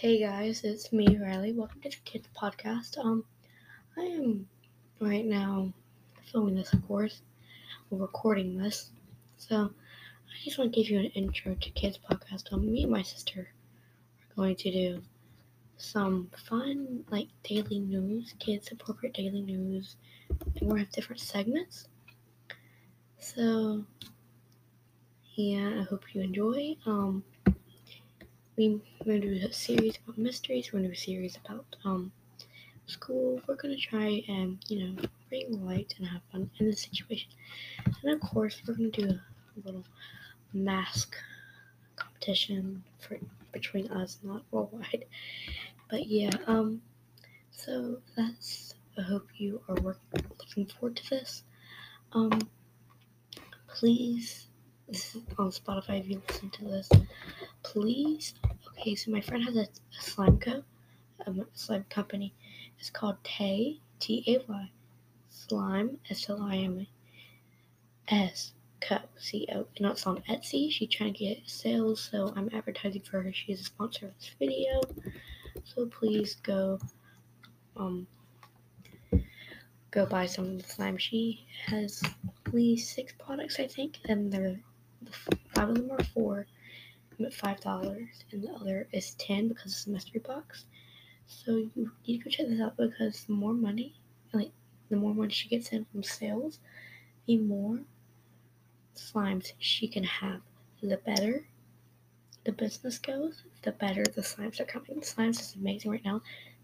Hey guys, it's me, Riley. Welcome to the Kids Podcast. Um, I am right now filming this, of course, or recording this. So, I just want to give you an intro to Kids Podcast. Um, me and my sister are going to do some fun, like daily news, kids appropriate daily news, and we're have different segments. So, yeah, I hope you enjoy. Um we, we're gonna do a series about mysteries. We're gonna do a series about um school. We're gonna try and you know bring light and have fun in the situation. And of course, we're gonna do a little mask competition for between us, not worldwide. But yeah, um, so that's. I hope you are work, looking forward to this. Um, please, this on Spotify. If you listen to this, please Okay, so my friend has a, a slime co, a slime company. It's called Tay T A Y Slime S L I M S Co C O. And it's on Etsy. She's trying to get sales, so I'm advertising for her. She's a sponsor of this video, so please go um go buy some of the slime. She has at least six products, I think, and they're five of them are for at five dollars and the other is ten because it's a mystery box. So you need to go check this out because the more money, like the more money she gets in from sales, the more slimes she can have. The better the business goes, the better the slimes are coming. The slimes is amazing right now.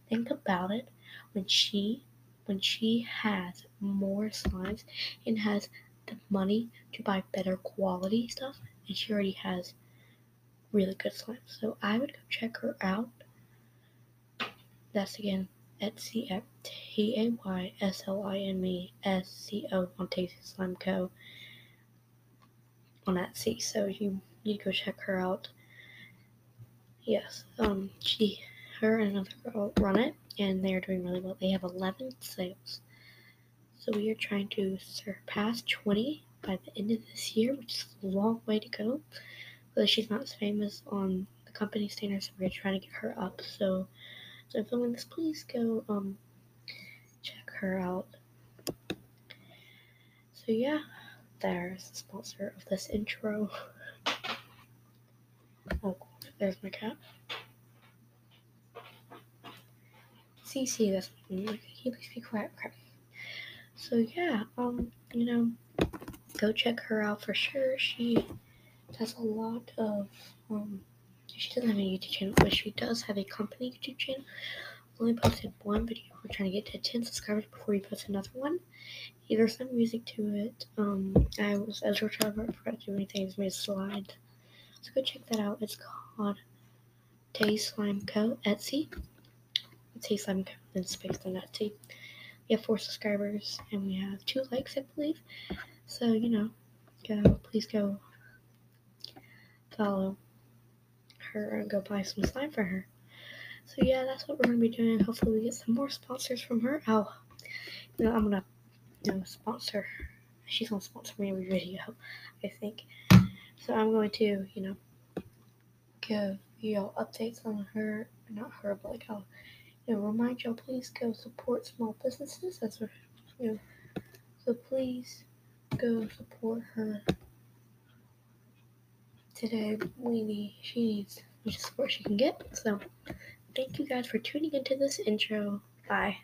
Think about it. When she when she has more slimes and has the money to buy better quality stuff, and she already has really good slime. So I would go check her out. That's again Etsy at T A Y S L I M E S C O on Tasty Slime Co. on Etsy. So you to go check her out. Yes, um, she, her and another girl run it, and they are doing really well. They have 11 sales. So we are trying to surpass 20 by the end of this year, which is a long way to go but she's not as famous on the company standards, so we're trying to get her up. So, so I'm filming this. Please go um check her out. So yeah, there's the sponsor of this intro. Oh, there's my cat. CC, that's like, can you please be quiet? Crap. So yeah, um, you know, go check her out for sure. She does a lot of um she doesn't have a YouTube channel, but she does have a company YouTube channel. only posted one video. We're trying to get to 10 subscribers before we post another one. There's some music to it. Um, I was Ezra Trevor. I forgot to do anything. Made a slide. So go check that out. It's called Tay Slime Co. Etsy. Tay Slime Co. Then space on Etsy. We have four subscribers and we have two likes, I believe. So you know, go please go follow her and go buy some slime for her. So yeah, that's what we're gonna be doing. Hopefully we get some more sponsors from her. Oh, you know, I'm gonna you know sponsor. She's gonna sponsor me every video, I think. So I'm going to you know give y'all updates on her, not her, but like I'll know remind y'all please go support small businesses. That's what you. So please go support her today we need she needs the support she can get. So thank you guys for tuning into this intro. Bye.